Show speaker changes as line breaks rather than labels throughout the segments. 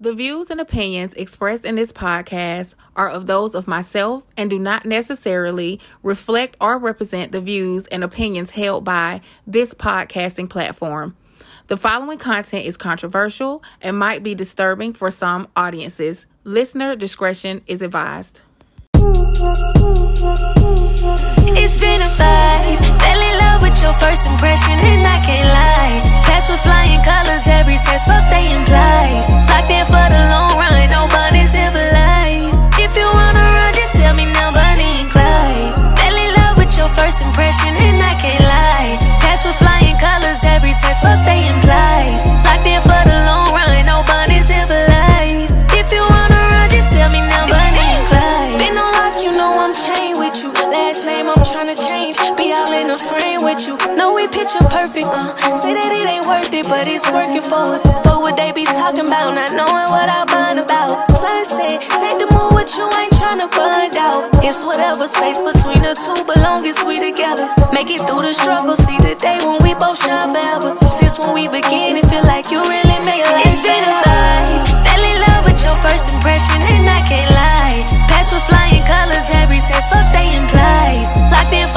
The views and opinions expressed in this podcast are of those of myself and do not necessarily reflect or represent the views and opinions held by this podcasting platform. The following content is controversial and might be disturbing for some audiences. Listener discretion is advised.
It's been a. Fell in love with your first impression, and I can't lie. With flying colors, every test, fuck they implies. In with you. Know we picture perfect, uh. Say that it ain't worth it, but it's working for us. But what they be talking about, not knowing what I bond about. Sunset, set the mood with you, ain't tryna bond out. It's whatever space between the two, but long as we together. Make it through the struggle, see the day when we both shine forever. Since when we begin, it feel like you really made it. It's been a vibe. Fell in love with your first impression, and I can't lie. Pass with flying colors, every test, fuck they implies. Locked in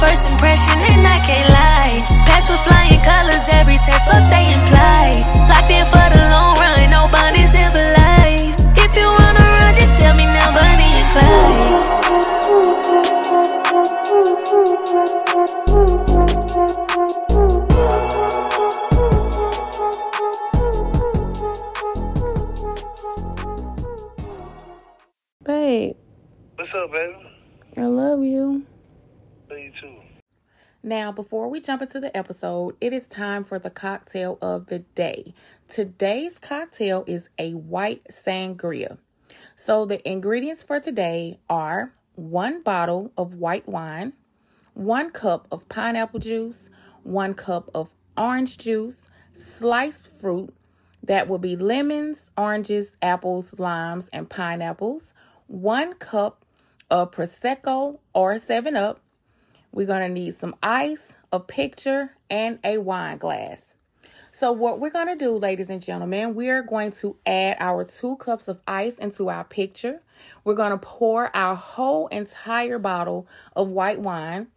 first impression, and I can't lie. Pass with flying colors, every test, fuck they implies. Locked in for the long run, nobody's ever live. If you wanna run, just tell me now, Bonnie and Clyde.
Babe,
What's up, baby?
I love you. Now, before we jump into the episode, it is time for the cocktail of the day. Today's cocktail is a white sangria. So, the ingredients for today are one bottle of white wine, one cup of pineapple juice, one cup of orange juice, sliced fruit that will be lemons, oranges, apples, limes, and pineapples, one cup of Prosecco or 7 Up, we're going to need some ice, a picture, and a wine glass. So, what we're going to do, ladies and gentlemen, we are going to add our two cups of ice into our picture. We're going to pour our whole entire bottle of white wine.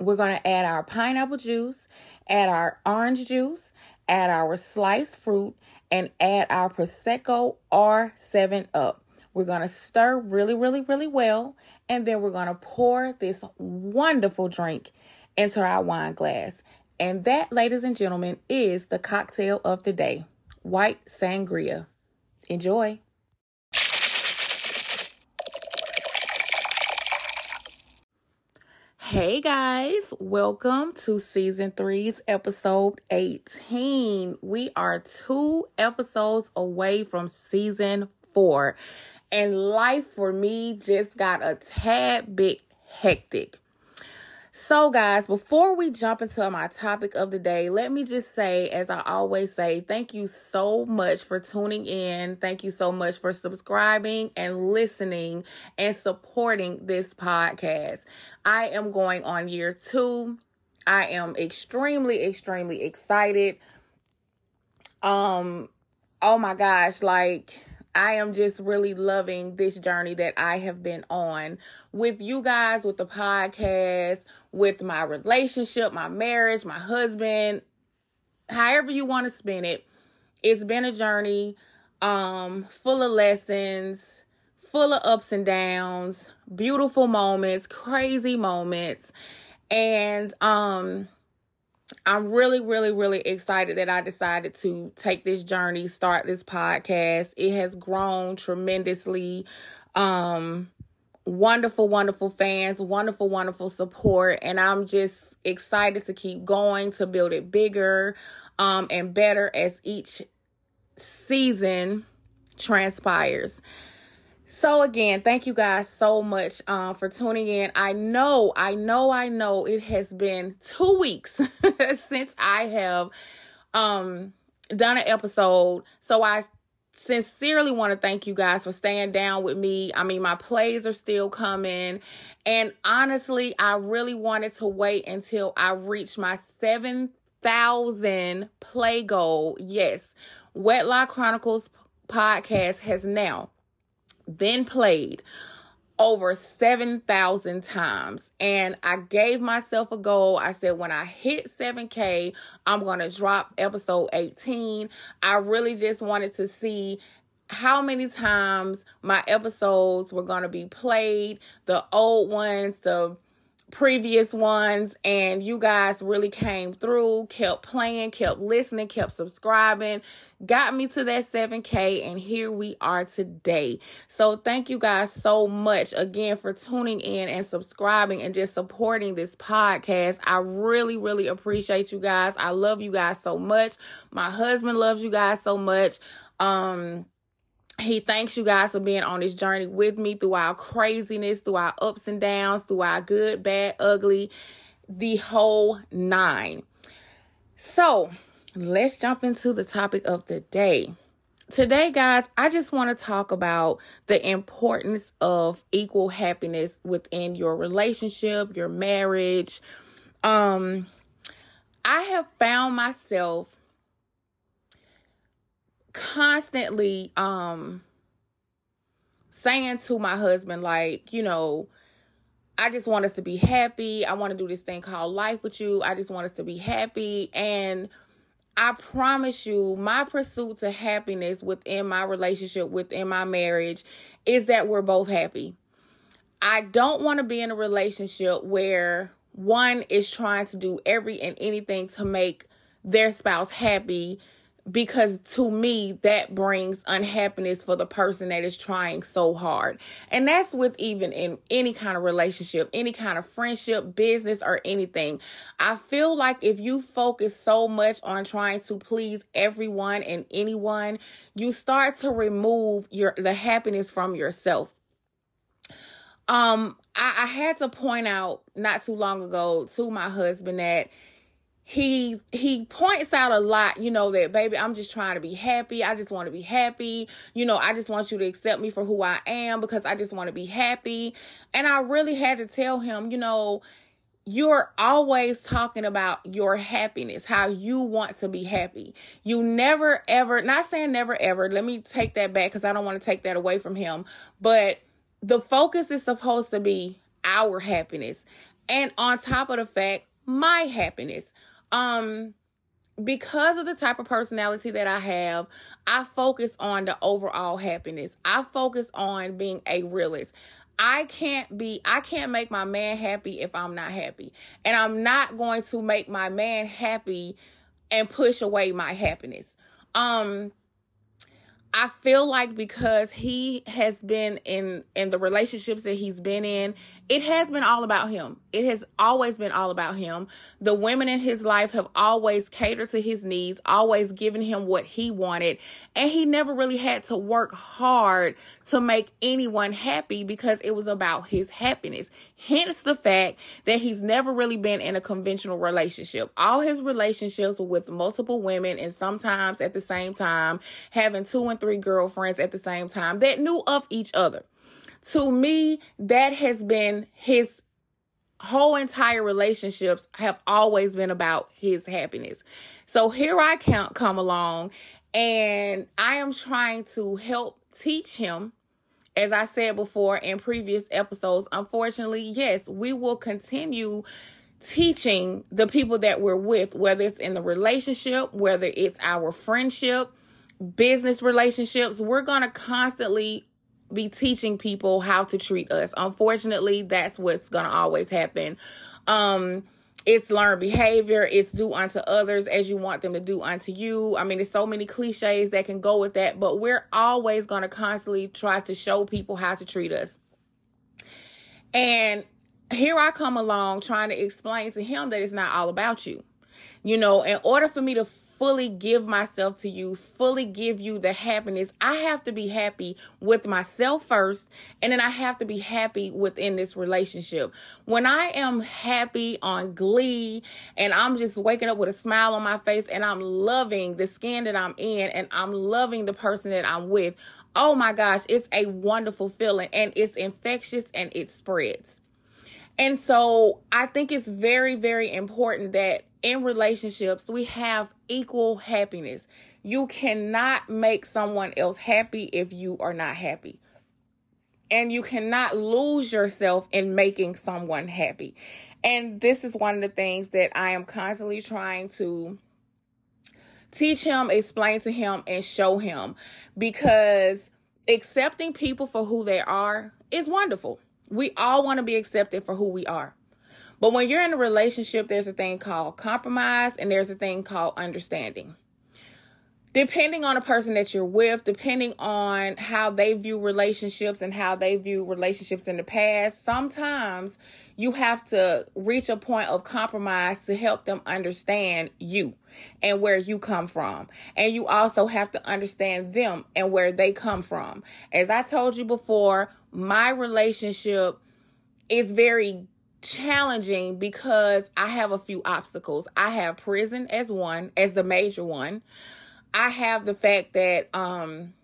We're going to add our pineapple juice, add our orange juice, add our sliced fruit, and add our Prosecco or 7 Up. We're going to stir really, really, really well. And then we're going to pour this wonderful drink into our wine glass. And that, ladies and gentlemen, is the cocktail of the day white sangria. Enjoy. Hey guys, welcome to season three's episode 18. We are two episodes away from season and life for me just got a tad bit hectic. So, guys, before we jump into my topic of the day, let me just say, as I always say, thank you so much for tuning in. Thank you so much for subscribing and listening and supporting this podcast. I am going on year two. I am extremely, extremely excited. Um, oh my gosh, like I am just really loving this journey that I have been on with you guys, with the podcast, with my relationship, my marriage, my husband, however you want to spin it. It's been a journey um full of lessons, full of ups and downs, beautiful moments, crazy moments. And um I'm really, really, really excited that I decided to take this journey, start this podcast. It has grown tremendously. Um, wonderful, wonderful fans, wonderful, wonderful support. And I'm just excited to keep going to build it bigger um, and better as each season transpires. So again, thank you guys so much um, for tuning in. I know, I know, I know it has been two weeks since I have um, done an episode. So I sincerely want to thank you guys for staying down with me. I mean, my plays are still coming. And honestly, I really wanted to wait until I reached my 7,000 play goal. Yes, Wedlock Chronicles podcast has now been played over 7,000 times. And I gave myself a goal. I said, when I hit 7K, I'm going to drop episode 18. I really just wanted to see how many times my episodes were going to be played, the old ones, the previous ones and you guys really came through, kept playing, kept listening, kept subscribing, got me to that 7K, and here we are today. So, thank you guys so much again for tuning in and subscribing and just supporting this podcast. I really, really appreciate you guys. I love you guys so much. My husband loves you guys so much. Um, he thanks you guys for being on this journey with me through our craziness, through our ups and downs, through our good, bad, ugly, the whole nine. So let's jump into the topic of the day. Today, guys, I just want to talk about the importance of equal happiness within your relationship, your marriage. Um, I have found myself constantly um saying to my husband like you know I just want us to be happy. I want to do this thing called life with you. I just want us to be happy. And I promise you, my pursuit to happiness within my relationship, within my marriage, is that we're both happy. I don't want to be in a relationship where one is trying to do every and anything to make their spouse happy because to me that brings unhappiness for the person that is trying so hard. And that's with even in any kind of relationship any kind of friendship business or anything. I feel like if you focus so much on trying to please everyone and anyone you start to remove your the happiness from yourself. Um I, I had to point out not too long ago to my husband that he he points out a lot you know that baby i'm just trying to be happy i just want to be happy you know i just want you to accept me for who i am because i just want to be happy and i really had to tell him you know you're always talking about your happiness, how you want to be happy. You never ever, not saying never ever, let me take that back because I don't want to take that away from him. But the focus is supposed to be our happiness. And on top of the fact, my happiness. Um, because of the type of personality that I have, I focus on the overall happiness. I focus on being a realist. I can't be, I can't make my man happy if I'm not happy. And I'm not going to make my man happy and push away my happiness. Um, I feel like because he has been in in the relationships that he's been in, it has been all about him. It has always been all about him. The women in his life have always catered to his needs, always given him what he wanted, and he never really had to work hard to make anyone happy because it was about his happiness. Hence the fact that he's never really been in a conventional relationship. All his relationships were with multiple women and sometimes at the same time having two and three girlfriends at the same time that knew of each other to me, that has been his whole entire relationships have always been about his happiness. So here I count come along and I am trying to help teach him as I said before in previous episodes, unfortunately, yes, we will continue teaching the people that we're with, whether it's in the relationship, whether it's our friendship, business relationships, we're going to constantly be teaching people how to treat us. Unfortunately, that's what's going to always happen. Um, it's learned behavior. It's do unto others as you want them to do unto you. I mean, there's so many cliches that can go with that, but we're always going to constantly try to show people how to treat us. And here I come along trying to explain to him that it's not all about you. You know, in order for me to fully give myself to you, fully give you the happiness, I have to be happy with myself first, and then I have to be happy within this relationship. When I am happy on glee and I'm just waking up with a smile on my face and I'm loving the skin that I'm in and I'm loving the person that I'm with, oh my gosh, it's a wonderful feeling and it's infectious and it spreads. And so I think it's very, very important that in relationships we have equal happiness. You cannot make someone else happy if you are not happy. And you cannot lose yourself in making someone happy. And this is one of the things that I am constantly trying to teach him, explain to him, and show him because accepting people for who they are is wonderful. We all want to be accepted for who we are. But when you're in a relationship, there's a thing called compromise and there's a thing called understanding. Depending on the person that you're with, depending on how they view relationships and how they view relationships in the past, sometimes you have to reach a point of compromise to help them understand you and where you come from. And you also have to understand them and where they come from. As I told you before, my relationship is very challenging because I have a few obstacles. I have prison as one, as the major one. I have the fact that um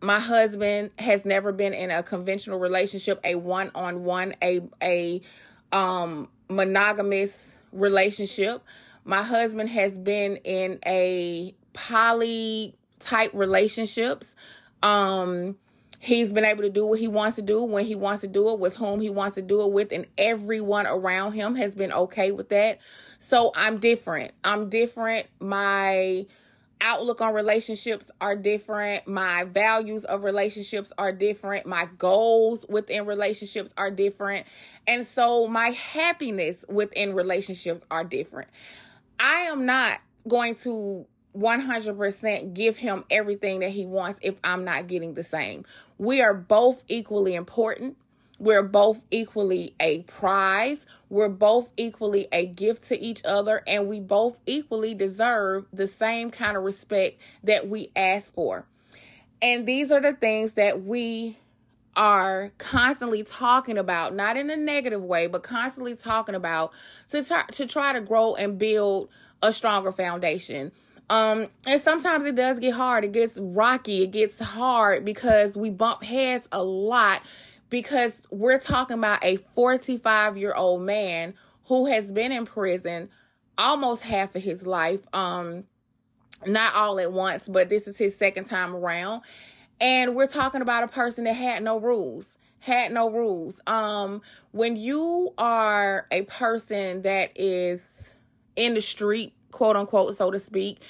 my husband has never been in a conventional relationship, a one-on-one, a a um monogamous relationship. My husband has been in a poly type relationships. Um He's been able to do what he wants to do when he wants to do it with whom he wants to do it with, and everyone around him has been okay with that. So I'm different. I'm different. My outlook on relationships are different. My values of relationships are different. My goals within relationships are different. And so my happiness within relationships are different. I am not going to 100% give him everything that he wants if I'm not getting the same. We are both equally important. We're both equally a prize. We're both equally a gift to each other. And we both equally deserve the same kind of respect that we ask for. And these are the things that we are constantly talking about, not in a negative way, but constantly talking about to try to try to grow and build a stronger foundation. Um, and sometimes it does get hard. It gets rocky. It gets hard because we bump heads a lot because we're talking about a 45 year old man who has been in prison almost half of his life. Um, not all at once, but this is his second time around. And we're talking about a person that had no rules had no rules. Um, when you are a person that is in the street quote unquote, so to speak,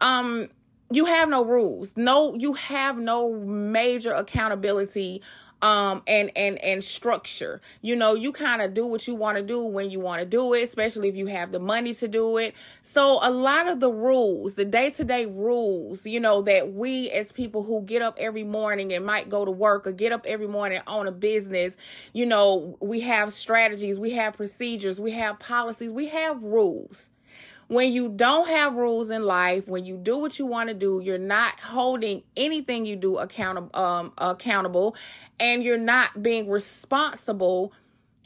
um, you have no rules. No, you have no major accountability um and and and structure. You know you kind of do what you want to do when you want to do it especially if you have the money to do it. So a lot of the rules the day-to-day rules you know that we as people who get up every morning and might go to work or get up every morning on a business you know we have strategies we have procedures we have policies we have rules when you don't have rules in life, when you do what you want to do, you're not holding anything you do accountable um, accountable and you're not being responsible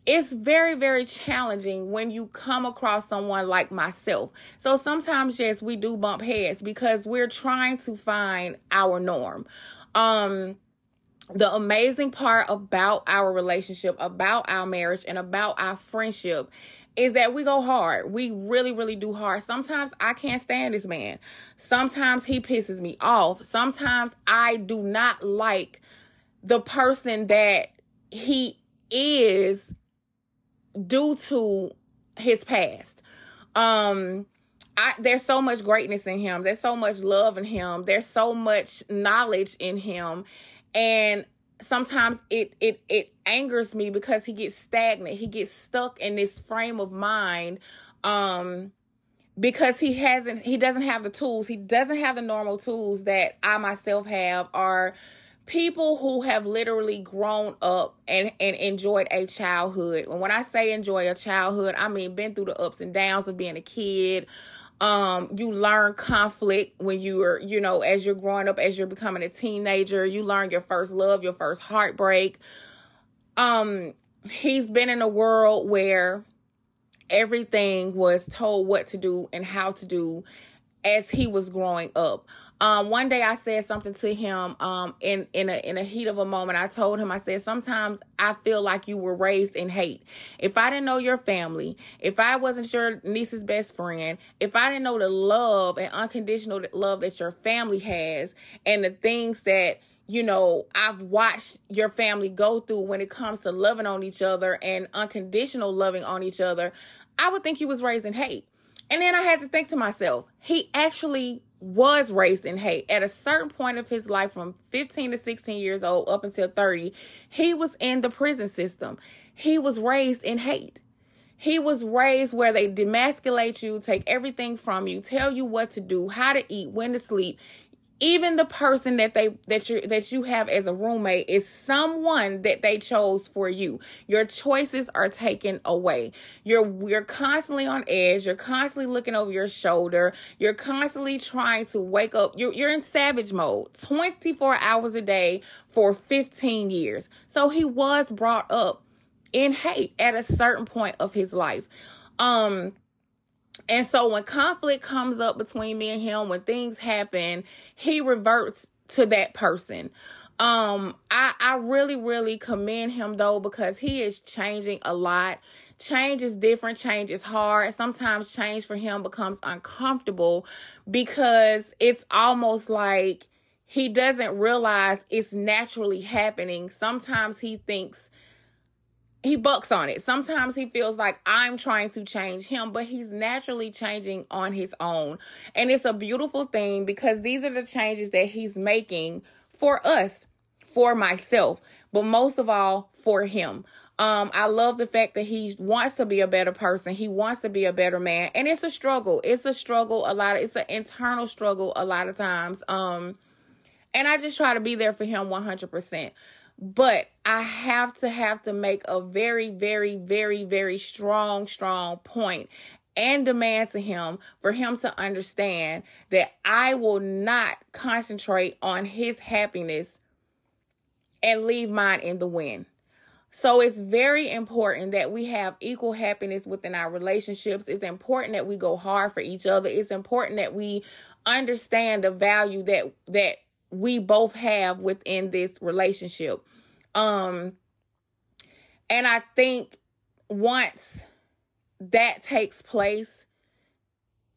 it's very very challenging when you come across someone like myself. So sometimes yes we do bump heads because we're trying to find our norm. Um the amazing part about our relationship about our marriage and about our friendship is that we go hard. We really, really do hard. Sometimes I can't stand this man. Sometimes he pisses me off. Sometimes I do not like the person that he is due to his past. Um, I, there's so much greatness in him. There's so much love in him. There's so much knowledge in him. And sometimes it it it angers me because he gets stagnant. He gets stuck in this frame of mind um because he hasn't he doesn't have the tools. He doesn't have the normal tools that i myself have are people who have literally grown up and and enjoyed a childhood. And when i say enjoy a childhood i mean been through the ups and downs of being a kid. Um, you learn conflict when you are, you know, as you're growing up, as you're becoming a teenager, you learn your first love, your first heartbreak. Um, he's been in a world where everything was told what to do and how to do as he was growing up. Um, one day I said something to him um, in in a in a heat of a moment. I told him I said sometimes I feel like you were raised in hate. If I didn't know your family, if I wasn't your niece's best friend, if I didn't know the love and unconditional love that your family has, and the things that you know, I've watched your family go through when it comes to loving on each other and unconditional loving on each other, I would think he was raised in hate. And then I had to think to myself, he actually was raised in hate. At a certain point of his life, from 15 to 16 years old up until 30, he was in the prison system. He was raised in hate. He was raised where they demasculate you, take everything from you, tell you what to do, how to eat, when to sleep even the person that they that you that you have as a roommate is someone that they chose for you. Your choices are taken away. You're you're constantly on edge. You're constantly looking over your shoulder. You're constantly trying to wake up. You're, you're in savage mode 24 hours a day for 15 years. So he was brought up in hate at a certain point of his life. Um and so when conflict comes up between me and him, when things happen, he reverts to that person. Um, I, I really, really commend him though, because he is changing a lot. Change is different. Change is hard. Sometimes change for him becomes uncomfortable because it's almost like he doesn't realize it's naturally happening. Sometimes he thinks he bucks on it. Sometimes he feels like I'm trying to change him, but he's naturally changing on his own. And it's a beautiful thing because these are the changes that he's making for us, for myself, but most of all for him. Um, I love the fact that he wants to be a better person. He wants to be a better man. And it's a struggle. It's a struggle a lot. Of, it's an internal struggle a lot of times. Um, and I just try to be there for him 100%. But I have to have to make a very, very, very, very strong, strong point and demand to him for him to understand that I will not concentrate on his happiness and leave mine in the wind. So it's very important that we have equal happiness within our relationships. It's important that we go hard for each other. It's important that we understand the value that that we both have within this relationship. Um and I think once that takes place,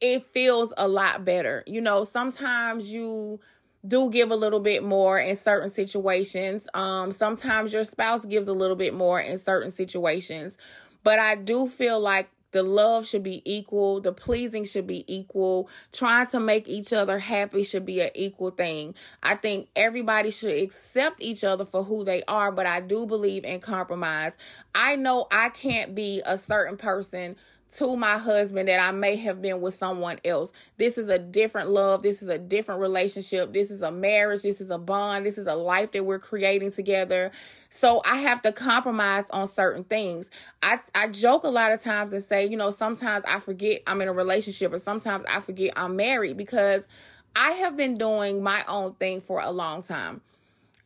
it feels a lot better. You know, sometimes you do give a little bit more in certain situations. Um sometimes your spouse gives a little bit more in certain situations. But I do feel like the love should be equal. The pleasing should be equal. Trying to make each other happy should be an equal thing. I think everybody should accept each other for who they are, but I do believe in compromise. I know I can't be a certain person to my husband that I may have been with someone else. This is a different love. This is a different relationship. This is a marriage. This is a bond. This is a life that we're creating together. So I have to compromise on certain things. I, I joke a lot of times and say, you know, sometimes I forget I'm in a relationship or sometimes I forget I'm married because I have been doing my own thing for a long time.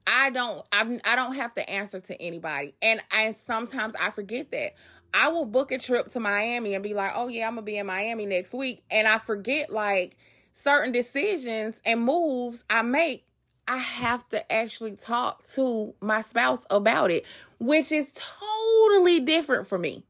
I don't I'm, I don't have to answer to anybody. And and sometimes I forget that. I will book a trip to Miami and be like, oh yeah, I'm gonna be in Miami next week. And I forget like certain decisions and moves I make. I have to actually talk to my spouse about it, which is totally different for me.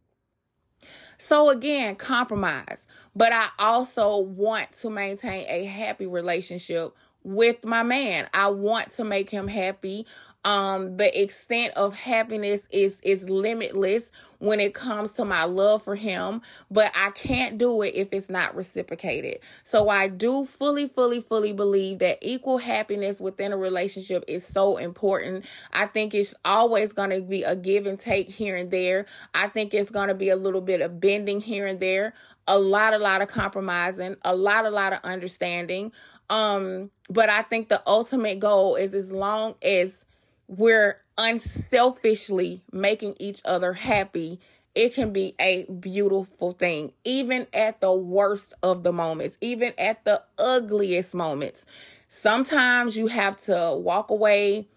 So again, compromise. But I also want to maintain a happy relationship with my man. I want to make him happy um the extent of happiness is is limitless when it comes to my love for him but i can't do it if it's not reciprocated. So i do fully fully fully believe that equal happiness within a relationship is so important. I think it's always going to be a give and take here and there. I think it's going to be a little bit of bending here and there. A lot a lot of compromising a lot a lot of understanding. Um but i think the ultimate goal is as long as we're unselfishly making each other happy it can be a beautiful thing, even at the worst of the moments, even at the ugliest moments. Sometimes you have to walk away,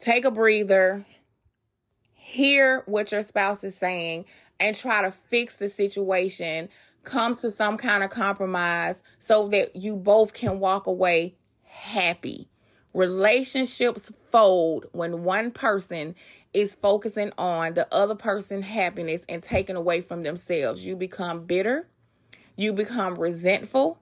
take a breather, hear what your spouse is saying, and try to fix the situation, come to some kind of compromise so that you both can walk away happy. Relationships fold when one person is focusing on the other person's happiness and taking away from themselves. You become bitter, you become resentful,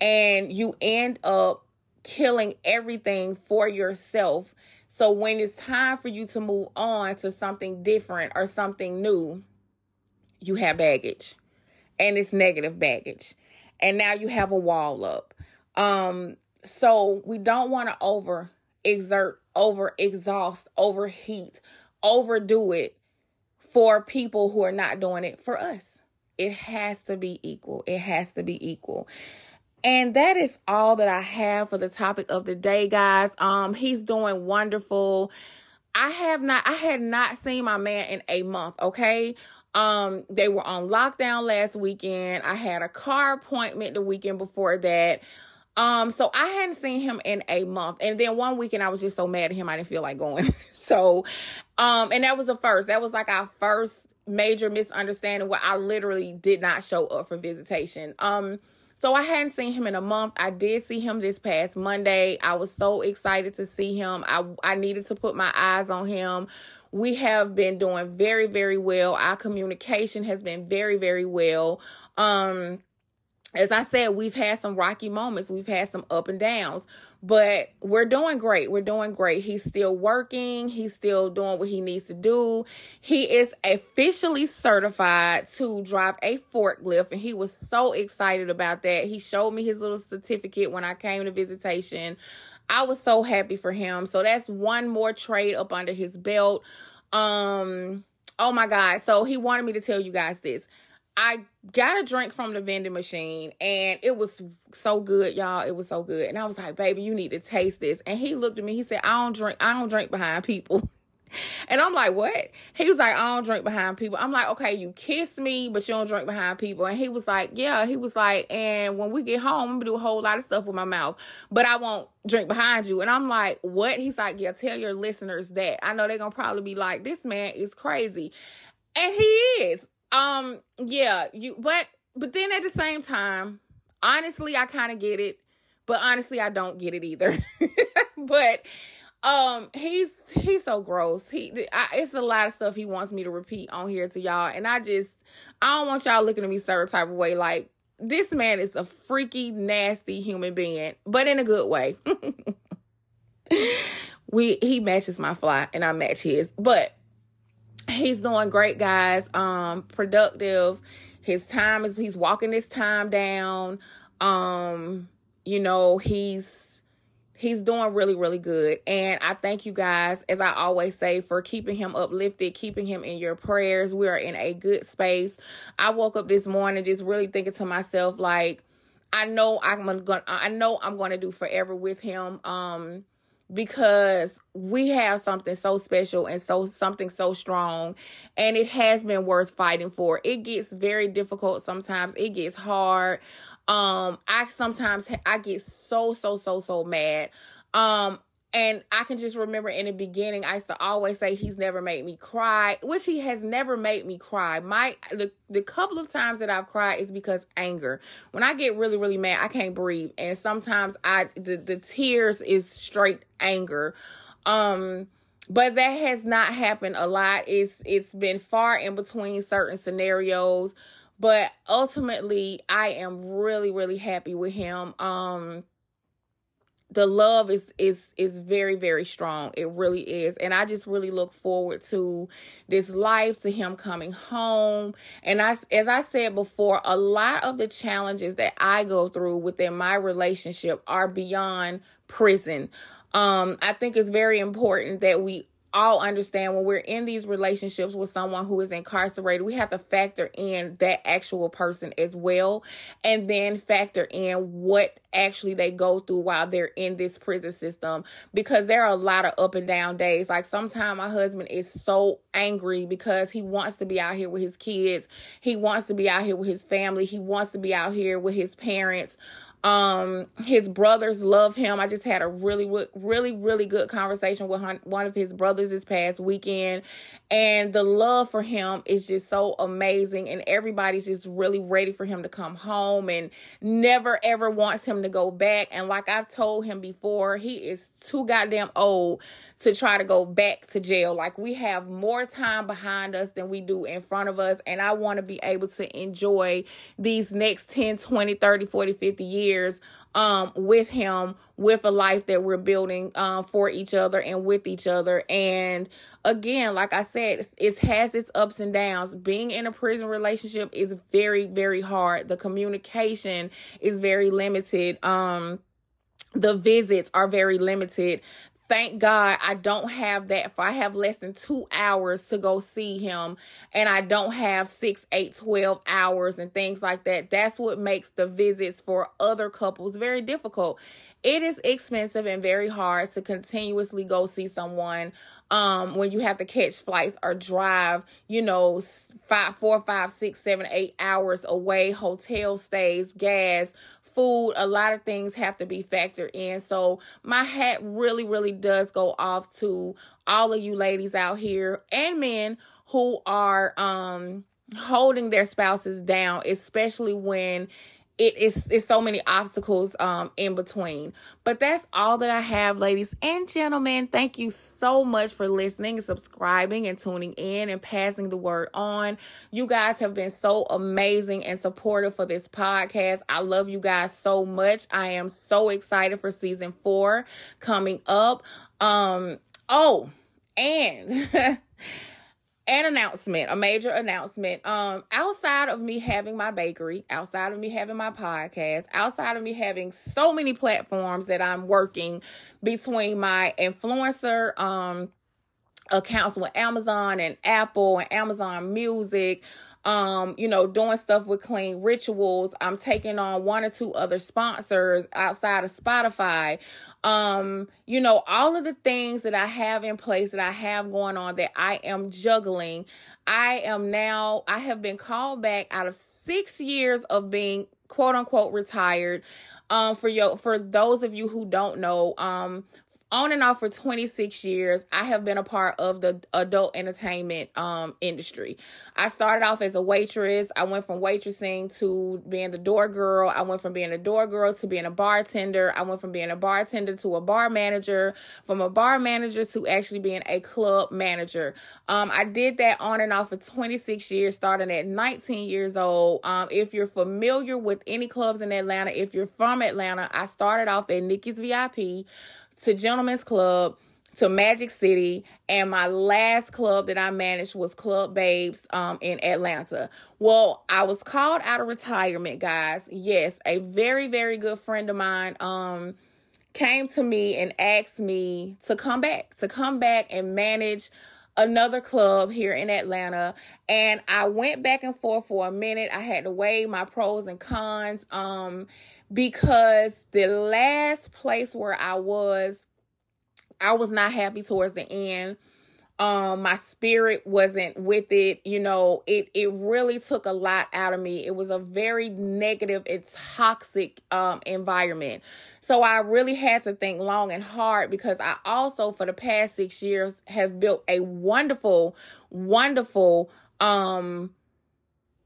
and you end up killing everything for yourself. So when it's time for you to move on to something different or something new, you have baggage and it's negative baggage. And now you have a wall up. Um so we don't want to over exert, over exhaust, overheat, overdo it for people who are not doing it for us. It has to be equal. It has to be equal. And that is all that I have for the topic of the day, guys. Um, he's doing wonderful. I have not, I had not seen my man in a month. Okay. Um, they were on lockdown last weekend. I had a car appointment the weekend before that. Um, so I hadn't seen him in a month. And then one weekend I was just so mad at him I didn't feel like going. so um, and that was the first. That was like our first major misunderstanding where I literally did not show up for visitation. Um, so I hadn't seen him in a month. I did see him this past Monday. I was so excited to see him. I I needed to put my eyes on him. We have been doing very very well. Our communication has been very very well. Um as I said, we've had some rocky moments, we've had some up and downs, but we're doing great. We're doing great. He's still working, he's still doing what he needs to do. He is officially certified to drive a forklift, and he was so excited about that. He showed me his little certificate when I came to visitation. I was so happy for him. So that's one more trade up under his belt. Um, oh my God. So he wanted me to tell you guys this. I got a drink from the vending machine and it was so good, y'all. It was so good. And I was like, baby, you need to taste this. And he looked at me, he said, I don't drink, I don't drink behind people. And I'm like, what? He was like, I don't drink behind people. I'm like, okay, you kiss me, but you don't drink behind people. And he was like, yeah. He was like, and when we get home, I'm gonna do a whole lot of stuff with my mouth, but I won't drink behind you. And I'm like, what? He's like, yeah, tell your listeners that. I know they're gonna probably be like, this man is crazy. And he is. Um, yeah, you but but then at the same time, honestly, I kind of get it, but honestly, I don't get it either. but um he's he's so gross he I, it's a lot of stuff he wants me to repeat on here to y'all and i just i don't want y'all looking at me certain type of way like this man is a freaky nasty human being but in a good way we he matches my fly and i match his but he's doing great, guys. Um, productive. His time is he's walking his time down. Um, you know, he's he's doing really, really good. And I thank you guys, as I always say, for keeping him uplifted, keeping him in your prayers. We are in a good space. I woke up this morning just really thinking to myself, like, I know I'm gonna I know I'm gonna do forever with him. Um because we have something so special and so something so strong and it has been worth fighting for. It gets very difficult sometimes. It gets hard. Um i sometimes i get so so so so mad. Um and I can just remember in the beginning, I used to always say he's never made me cry, which he has never made me cry. My the the couple of times that I've cried is because anger. When I get really really mad, I can't breathe, and sometimes I the the tears is straight anger. Um, but that has not happened a lot. It's it's been far in between certain scenarios, but ultimately, I am really really happy with him. Um the love is is is very very strong. It really is. And i just really look forward to this life to him coming home. And i as i said before a lot of the challenges that i go through within my relationship are beyond prison. Um i think it's very important that we all understand when we're in these relationships with someone who is incarcerated, we have to factor in that actual person as well, and then factor in what actually they go through while they're in this prison system because there are a lot of up and down days. Like sometimes my husband is so angry because he wants to be out here with his kids, he wants to be out here with his family, he wants to be out here with his parents. Um, his brothers love him. I just had a really, really, really good conversation with one of his brothers this past weekend, and the love for him is just so amazing. And everybody's just really ready for him to come home and never ever wants him to go back. And like I've told him before, he is too goddamn old to try to go back to jail. Like we have more time behind us than we do in front of us. And I want to be able to enjoy these next 10, 20, 30, 40, 50 years um with him with a life that we're building um for each other and with each other. And again like i said it has its ups and downs. Being in a prison relationship is very very hard. The communication is very limited. Um the visits are very limited thank God I don't have that. If I have less than two hours to go see him and I don't have six, eight, 12 hours and things like that, that's what makes the visits for other couples very difficult. It is expensive and very hard to continuously go see someone um when you have to catch flights or drive you know five four five six seven eight hours away hotel stays gas food, a lot of things have to be factored in. So my hat really, really does go off to all of you ladies out here and men who are um holding their spouses down, especially when it is it's so many obstacles um in between. But that's all that I have, ladies and gentlemen. Thank you so much for listening and subscribing and tuning in and passing the word on. You guys have been so amazing and supportive for this podcast. I love you guys so much. I am so excited for season 4 coming up. Um oh, and an announcement, a major announcement. Um, outside of me having my bakery, outside of me having my podcast, outside of me having so many platforms that I'm working between my influencer um accounts with Amazon and Apple and Amazon Music, um, you know, doing stuff with clean rituals. I'm taking on one or two other sponsors outside of Spotify. Um, you know, all of the things that I have in place that I have going on that I am juggling. I am now, I have been called back out of six years of being quote unquote retired. Um, for your for those of you who don't know, um, on and off for 26 years i have been a part of the adult entertainment um, industry. I started off as a waitress. I went from waitressing to being the door girl. I went from being a door girl to being a bartender. I went from being a bartender to a bar manager from a bar manager to actually being a club manager. Um, i did that on and off for 26 years starting at 19 years old. Um, if you're familiar with any clubs in atlanta if you're from atlanta i started off at nikki's vip to Gentlemen's Club to Magic City, and my last club that I managed was Club Babes um, in Atlanta. Well, I was called out of retirement, guys. Yes, a very, very good friend of mine um, came to me and asked me to come back, to come back and manage another club here in Atlanta and I went back and forth for a minute. I had to weigh my pros and cons um because the last place where I was, I was not happy towards the end. Um, my spirit wasn't with it. You know, it it really took a lot out of me. It was a very negative and toxic um environment. So I really had to think long and hard because I also for the past 6 years have built a wonderful wonderful um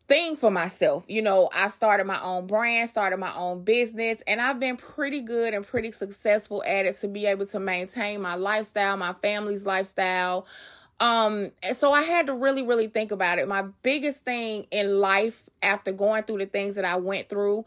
thing for myself. You know, I started my own brand, started my own business, and I've been pretty good and pretty successful at it to be able to maintain my lifestyle, my family's lifestyle. Um, and so I had to really, really think about it. My biggest thing in life after going through the things that I went through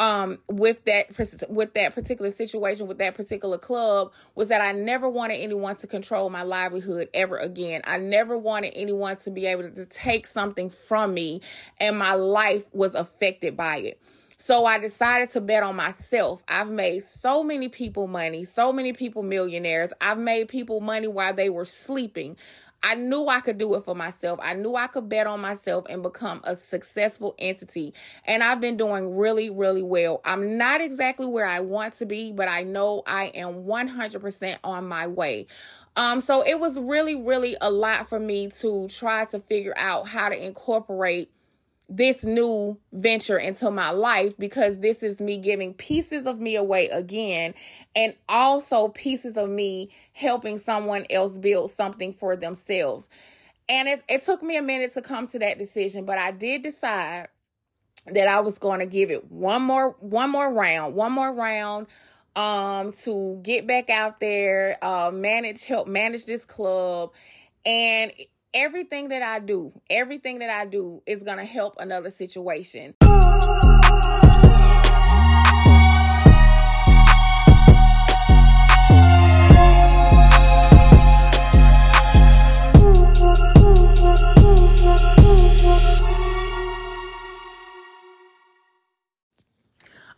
um with that with that particular situation with that particular club was that I never wanted anyone to control my livelihood ever again. I never wanted anyone to be able to take something from me and my life was affected by it. So I decided to bet on myself. I've made so many people money, so many people millionaires. I've made people money while they were sleeping. I knew I could do it for myself. I knew I could bet on myself and become a successful entity. And I've been doing really, really well. I'm not exactly where I want to be, but I know I am 100% on my way. Um, so it was really, really a lot for me to try to figure out how to incorporate this new venture into my life because this is me giving pieces of me away again and also pieces of me helping someone else build something for themselves. And it, it took me a minute to come to that decision, but I did decide that I was going to give it one more one more round, one more round um to get back out there, uh manage help manage this club and everything that I do, everything that I do is going to help another situation.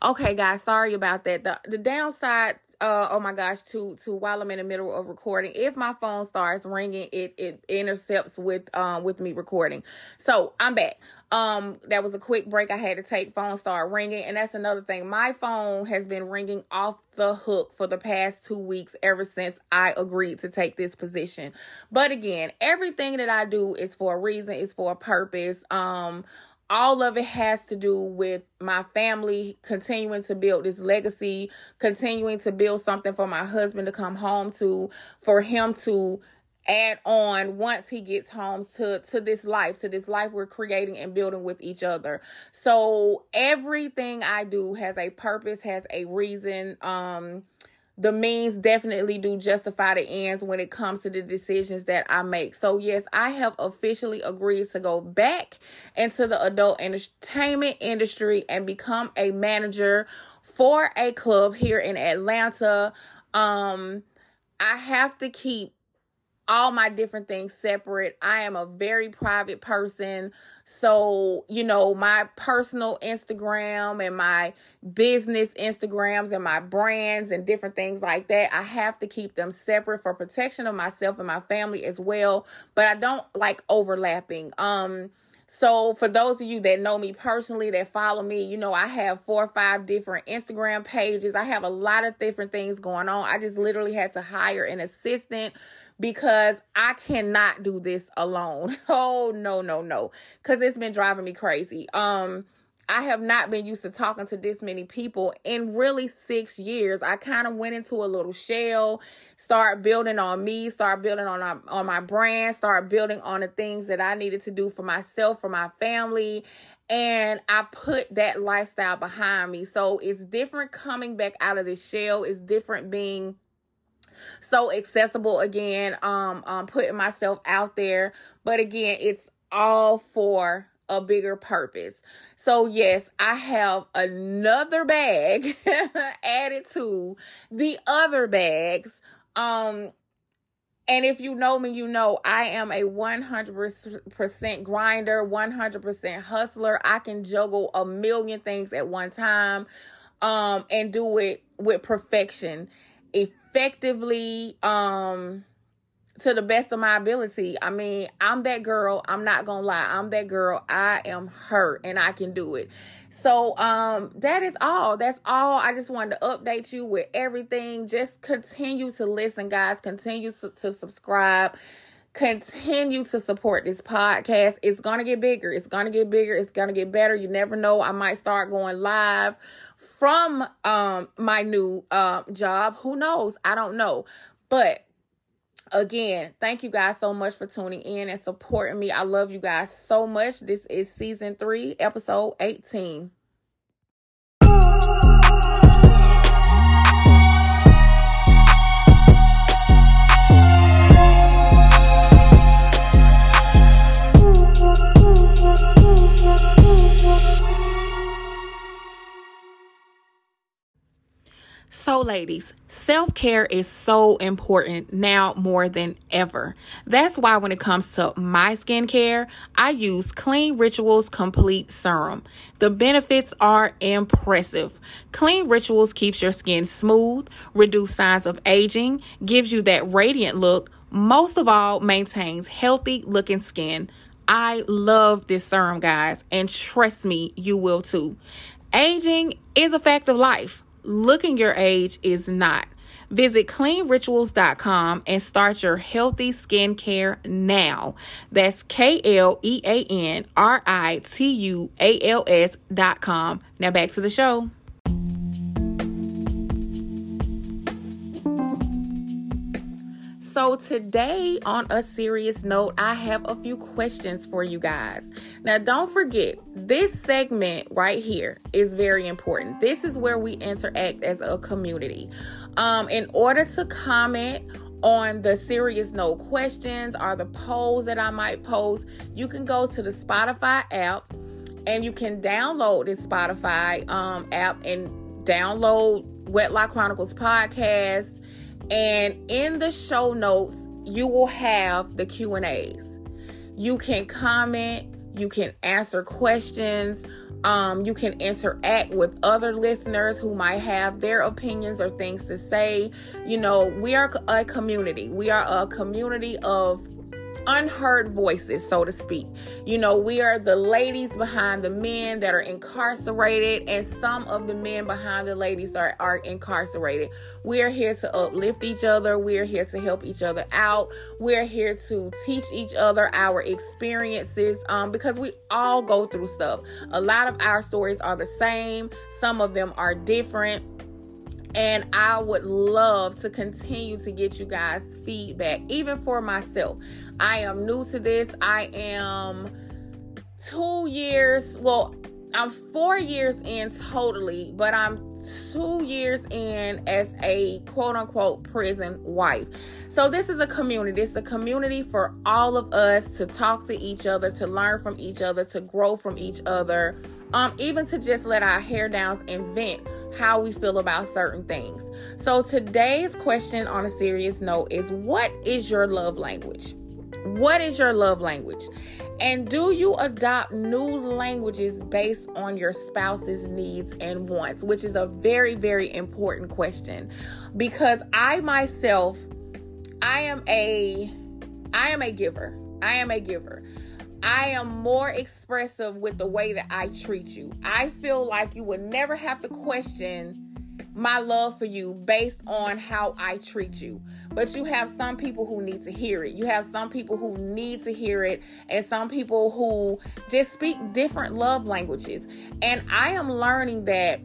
Okay, guys, sorry about that. The the downside uh oh my gosh to to while i'm in the middle of recording if my phone starts ringing it it intercepts with um with me recording. So i'm back. Um that was a quick break. I had to take phone start ringing and that's another thing. My phone has been ringing off the hook for the past two weeks ever since i agreed to take this position. But again everything that i do is for a reason. It's for a purpose. Um all of it has to do with my family continuing to build this legacy, continuing to build something for my husband to come home to, for him to add on once he gets home to to this life to this life we're creating and building with each other. So everything i do has a purpose has a reason um the means definitely do justify the ends when it comes to the decisions that I make. So, yes, I have officially agreed to go back into the adult entertainment industry and become a manager for a club here in Atlanta. Um, I have to keep all my different things separate. I am a very private person. So, you know, my personal Instagram and my business Instagrams and my brands and different things like that, I have to keep them separate for protection of myself and my family as well. But I don't like overlapping. Um, so, for those of you that know me personally, that follow me, you know, I have four or five different Instagram pages. I have a lot of different things going on. I just literally had to hire an assistant because I cannot do this alone. Oh no, no, no. Cuz it's been driving me crazy. Um I have not been used to talking to this many people in really 6 years. I kind of went into a little shell, start building on me, start building on my, on my brand, start building on the things that I needed to do for myself, for my family, and I put that lifestyle behind me. So it's different coming back out of the shell. It's different being so accessible again um um putting myself out there but again it's all for a bigger purpose so yes i have another bag added to the other bags um and if you know me, you know I am a 100% grinder, 100% hustler. I can juggle a million things at one time um, and do it with perfection. If effectively um to the best of my ability. I mean, I'm that girl. I'm not going to lie. I'm that girl. I am her and I can do it. So, um that is all. That's all. I just wanted to update you with everything. Just continue to listen, guys. Continue to, to subscribe. Continue to support this podcast. It's going to get bigger. It's going to get bigger. It's going to get better. You never know. I might start going live from um my new um job. Who knows? I don't know. But again, thank you guys so much for tuning in and supporting me. I love you guys so much. This is season 3, episode 18. So, ladies, self care is so important now more than ever. That's why, when it comes to my skincare, I use Klean Rituals Complete Serum. The benefits are impressive. Klean Rituals keeps your skin smooth, reduce signs of aging, gives you that radiant look, most of all, maintains healthy looking skin. I love this serum, guys, and trust me, you will too. Aging is a fact of life looking your age is not. Visit kleanrituals.com and start your healthy skincare now. That's K L E A N R I T U A L S.com. Now back to the show. So, today, on a serious note, I have a few questions for you guys. Now, don't forget, this segment right here is very important. This is where we interact as a community. Um, in order to comment on the serious note questions or the polls that I might post, you can go to the Spotify app and you can download this Spotify um, app and download Wedlock Chronicles podcast and in the show notes, you will have the Q&As. You can comment, you can answer questions, um, you can interact with other listeners who might have their opinions or things to say. You know, we are a community. We are a community of unheard voices, so to speak. You know, we are the ladies behind the men that are incarcerated, and some of the men behind the ladies are, are incarcerated. We are here to uplift each other. We are here to help each other out. We're here to teach each other our experiences um, because we all go through stuff. A lot of our stories are the same, some of them are different and I would love to continue to get you guys feedback, even for myself. I am new to this. I am two years, well, I'm four years in totally, but I'm two years in as a quote unquote prison wife. So, this is a community. It's a community for all of us to talk to each other, to learn from each other, to grow from each other, um, even to just let our hair downs and vent how we feel about certain things. So, today's question on a serious note is what is your love language? What is your love language? And do you adopt new languages based on your spouse's needs and wants? Which is a very, very important question because I myself, I am a I am a giver. I am a giver. I am more expressive with the way that I treat you. I feel like you would never have to question my love for you based on how I treat you. But you have some people who need to hear it. You have some people who need to hear it, and some people who just speak different love languages. And I am learning that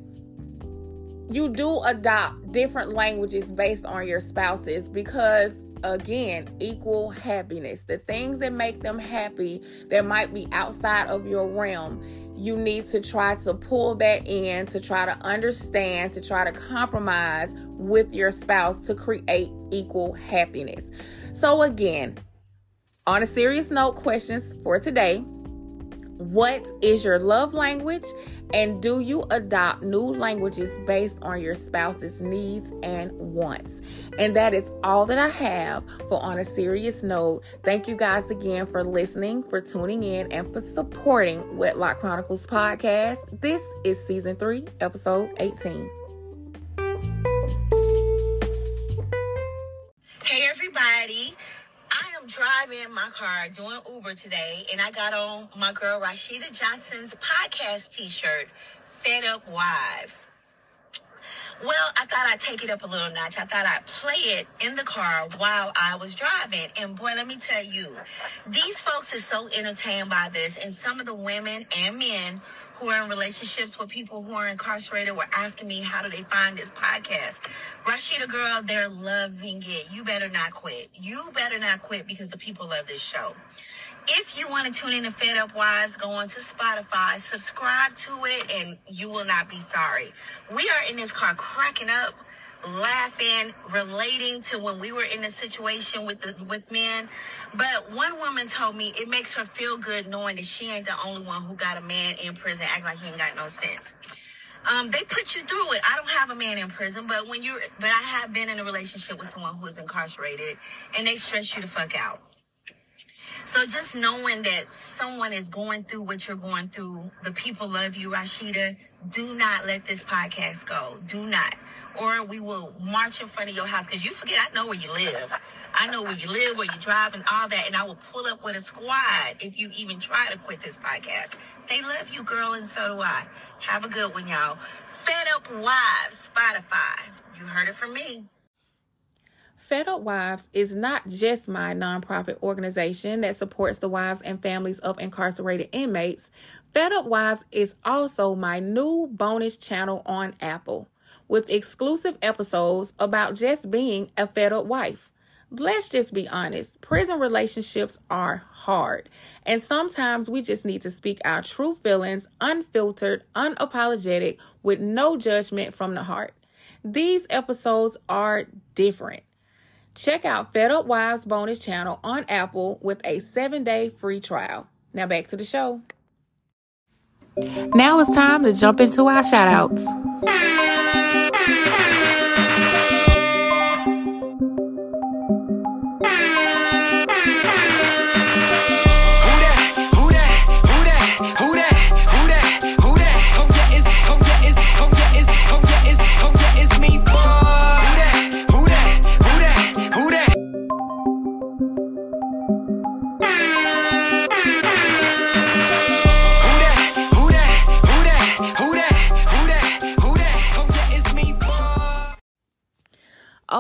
you do adopt different languages based on your spouses because again equal happiness the things that make them happy that might be outside of your realm you need to try to pull that in to try to understand to try to compromise with your spouse to create equal happiness. So again on a serious note questions for today what is your love language? And do you adopt new languages based on your spouse's needs and wants? And that is all that I have for On a Serious Note. Thank you guys again for listening, for tuning in, and for supporting Wedlock Chronicles podcast. This is season three, episode 18.
Driving my car doing Uber today, and I got on my girl Rasheeda Johnson's podcast T-shirt, "Fed Up Wives." Well, I thought I'd take it up a little notch. I thought I'd play it in the car while I was driving. And boy, let me tell you, these folks are so entertained by this. And some of the women and men who are in relationships with people who are incarcerated were asking me how do they find this podcast. Rasheeda girl, they're loving it. You better not quit. You better not quit because the people love this show. If you want to tune in to Fed Up Wives, go on to Spotify, subscribe to it, and you will not be sorry. We are in this car cracking up laughing, relating to when we were in a situation with the with men. But one woman told me it makes her feel good knowing that she ain't the only one who got a man in prison acting like he ain't got no sense. Um, they put you through it. I don't have a man in prison, but when you're, but I have been in a relationship with someone who is incarcerated, and they stress you the fuck out. So just knowing that someone is going through what you're going through, the people love you, Rasheeda. Do not let this podcast go. Do not. Or we will march in front of your house because you forget I know where you live. I know where you live, where you drive, and all that. And I will pull up with a squad if you even try to quit this podcast. They love you, girl, and so do I. Have a good one, y'all. Fed Up Wives, Spotify. You heard it from me.
Fed Up Wives is not just my nonprofit organization that supports the wives and families of incarcerated inmates. Fed Up Wives is also my new bonus channel on Apple with exclusive episodes about just being a fed up wife. Let's just be honest. Prison relationships are hard. And sometimes we just need to speak our true feelings, unfiltered, unapologetic, with no judgment from the heart. These episodes are different. Check out Fed Up Wives bonus channel on Apple with a seven day free trial. Now back to the show. Now it's time to jump into our shout outs.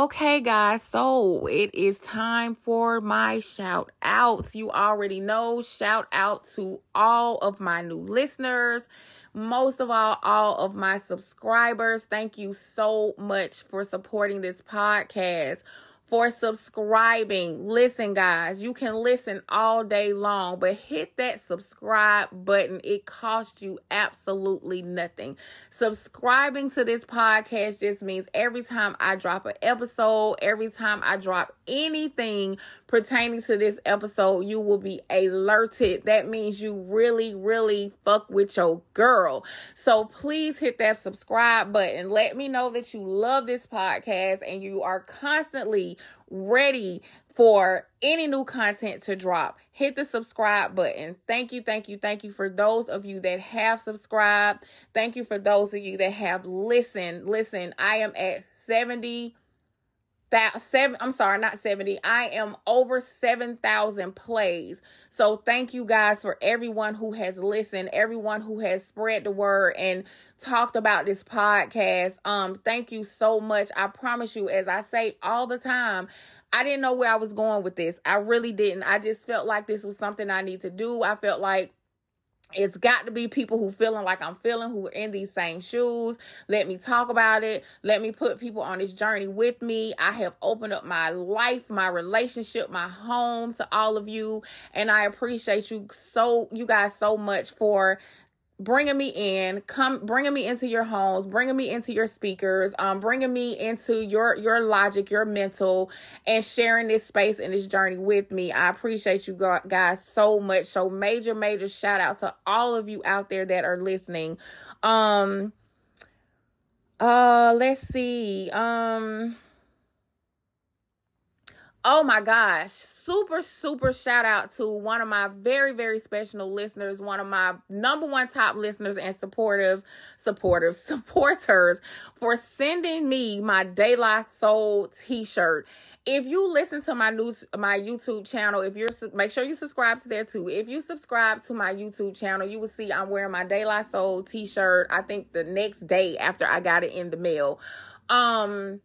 Okay, guys, so it is time for my shout outs. You already know, shout out to all of my new listeners. Most of all, all of my subscribers. Thank you so much for supporting this podcast for subscribing. Listen, guys, you can listen all day long, but hit that subscribe button. It costs you absolutely nothing. Subscribing to this podcast just means every time I drop an episode, every time I drop anything pertaining to this episode, you will be alerted. That means you really, really fuck with your girl. So please hit that subscribe button. Let me know that you love this podcast and you are constantly ready for any new content to drop. Hit the subscribe button. Thank you, thank you, thank you for those of you that have subscribed. Thank you for those of you that have listened. Listen, I am at 70 that seven i'm sorry not 70 i am over 7000 plays so thank you guys for everyone who has listened everyone who has spread the word and talked about this podcast um thank you so much i promise you as i say all the time I didn't know where I was going with this. I really didn't. I just felt like this was something I need to do. I felt like it's got to be people who feeling like I'm feeling who are in these same shoes. Let me talk about it. Let me put people on this journey with me. I have opened up my life, my relationship, my home to all of you and I appreciate you so you guys so much for bringing me in come bringing me into your homes bringing me into your speakers um bringing me into your your logic your mental and sharing this space and this journey with me. I appreciate you guys so much. So major major shout out to all of you out there that are listening. Um uh let's see um Oh my gosh. Super, super shout out to one of my very, very special listeners, one of my number one top listeners and supportives, supporters, supporters for sending me my La Soul t-shirt. If you listen to my new my YouTube channel, if you're make sure you subscribe to there too. If you subscribe to my YouTube channel, you will see I'm wearing my La Soul t-shirt. I think the next day after I got it in the mail. Um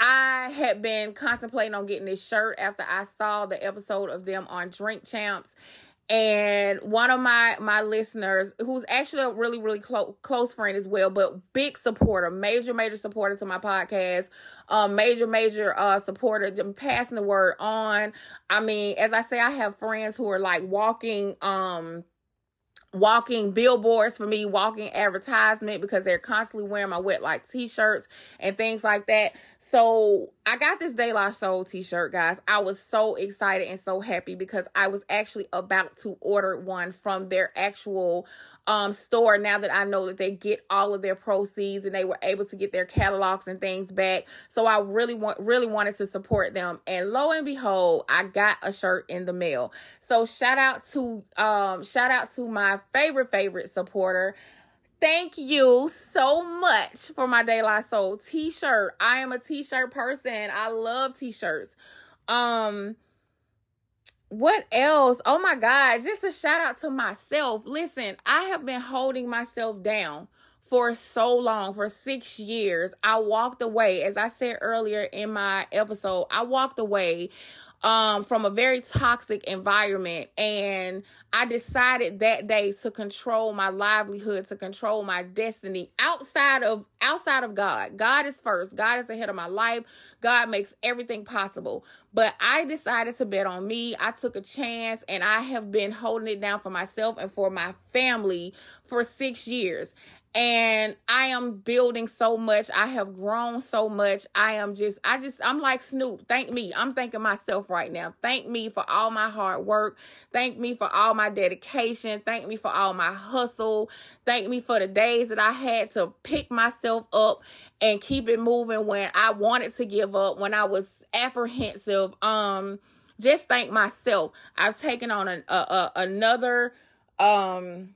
I had been contemplating on getting this shirt after I saw the episode of them on Drink Champs. And one of my my listeners, who's actually a really really close close friend as well, but big supporter, major major supporter to my podcast, um, major major uh supporter, passing the word on. I mean, as I say, I have friends who are like walking um walking billboards for me, walking advertisement because they're constantly wearing my wet like t-shirts and things like that. So I got this De La Soul t-shirt, guys. I was so excited and so happy because I was actually about to order one from their actual um, store now that I know that they get all of their proceeds and they were able to get their catalogs and things back. So I really want really wanted to support them. And lo and behold, I got a shirt in the mail. So shout out to um shout out to my favorite favorite supporter. Thank you so much for my De La Soul t-shirt. I am a t-shirt person. I love t-shirts. Um what else? Oh my God, just a shout out to myself. Listen, I have been holding myself down for so long, for six years. I walked away, as I said earlier in my episode, I walked away um, from a very toxic environment. And I decided that day to control my livelihood, to control my destiny outside of outside of God. God is first. God is the head of my life. God makes everything possible. But I decided to bet on me. I took a chance and I have been holding it down for myself and for my family for 6 years and I am building so much. I have grown so much. I am just, I just, I'm like Snoop. Thank me. I'm thanking myself right now. Thank me for all my hard work. Thank me for all my dedication. Thank me for all my hustle. Thank me for the days that I had to pick myself up and keep it moving when I wanted to give up, when I was apprehensive. Um, just thank myself. I've taken on a, a, another um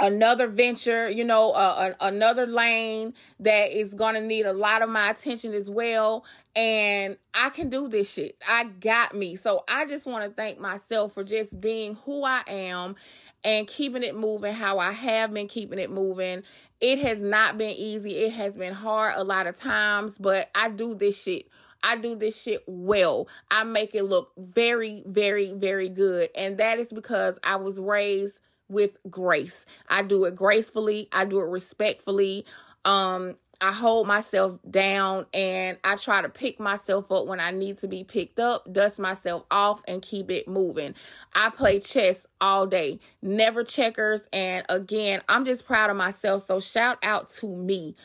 another venture, you know, uh, another lane that is going to need a lot of my attention as well. And I can do this shit. I got me. So I just want to thank myself for just being who I am and keeping it moving how I have been keeping it moving. It has not been easy. It has been hard a lot of times, but I do this shit. I do this shit well. I make it look very, very, very good. And that is because I was raised with grace. I do it gracefully, I do it respectfully. Um I hold myself down and I try to pick myself up when I need to be picked up, dust myself off, and keep it moving. I play chess all day, never checkers. And again, I'm just proud of myself. So shout out to me.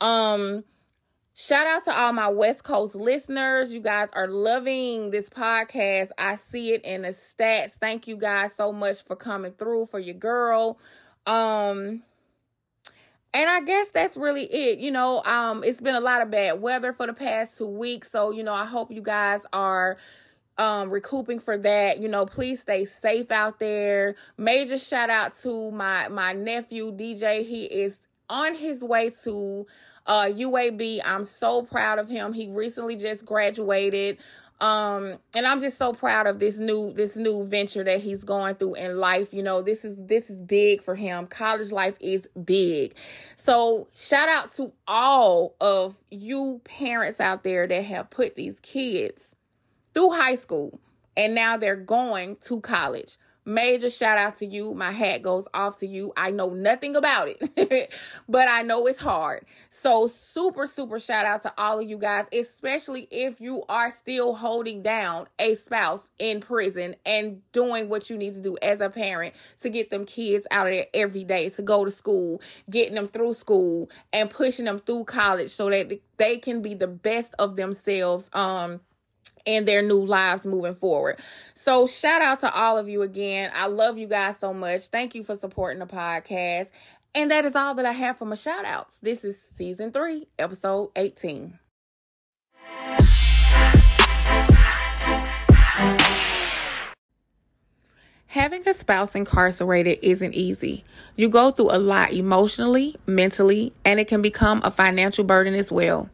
Um, Shout out to all my West Coast listeners. You guys are loving this podcast. I see it in the stats. Thank you guys so much for coming through for your girl. Um and I guess that's really it. You know, um it's been a lot of bad weather for the past 2 weeks, so you know, I hope you guys are um recouping for that you know please stay safe out there major shout out to my my nephew dj he is on his way to uh, UAB. I'm so proud of him. He recently just graduated. Um, and I'm just so proud of this new this new venture that he's going through in life. You know, this is this is big for him. College life is big. So shout out to all of you parents out there that have put these kids through high school and now they're going to college. Major shout out to you. My hat goes off to you. I know nothing about it, but I know it's hard. So, super, super shout out to all of you guys, especially if you are still holding down a spouse in prison and doing what you need to do as a parent to get them kids out of there every day to go to school, getting them through school and pushing them through college so that they can be the best of themselves. Um, and their new lives moving forward. So, shout out to all of you again. I love you guys so much. Thank you for supporting the podcast. And that is all that I have for my shout outs. This is season three, episode 18. Having a spouse incarcerated isn't easy. You go through a lot emotionally, mentally, and it can become a financial burden as well.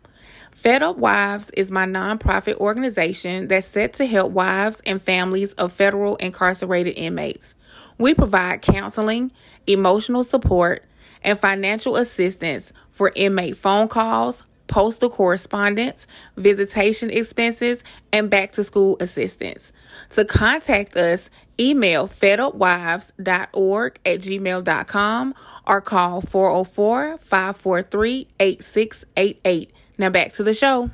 Fed Up Wives is my nonprofit organization that's set to help wives and families of federal incarcerated inmates. We provide counseling, emotional support, and financial assistance for inmate phone calls, postal correspondence, visitation expenses, and back to school assistance. To contact us, email fedupwives.org at gmail.com or call 404 543 8688. Now back to the show.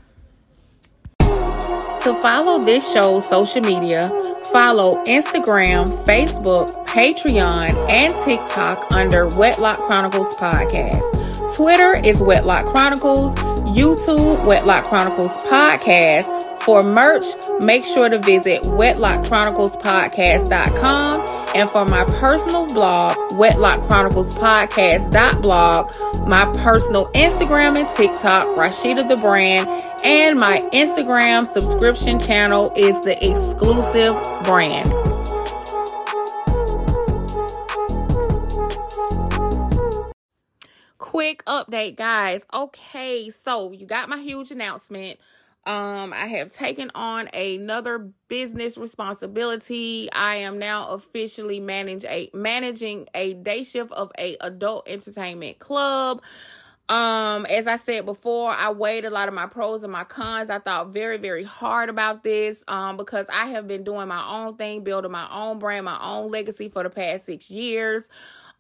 To follow this show's social media, follow Instagram, Facebook, Patreon, and TikTok under Wedlock Chronicles Podcast. Twitter is Wedlock Chronicles, YouTube, Wedlock Chronicles Podcast. For merch, make sure to visit wedlockchroniclespodcast.com And for my personal blog, Wedlock Chronicles blog, my personal Instagram and TikTok, Rasheeda the Brand, and my Instagram subscription channel is the exclusive brand. quick update, guys. Okay, so you got my huge announcement. Um, I have taken on another business responsibility. I am now officially manage a managing a day shift of a adult entertainment club. Um, as I said before, I weighed a lot of my pros and my cons. I thought very, very hard about this um, because I have been doing my own thing, building my own brand, my own legacy for the past six years.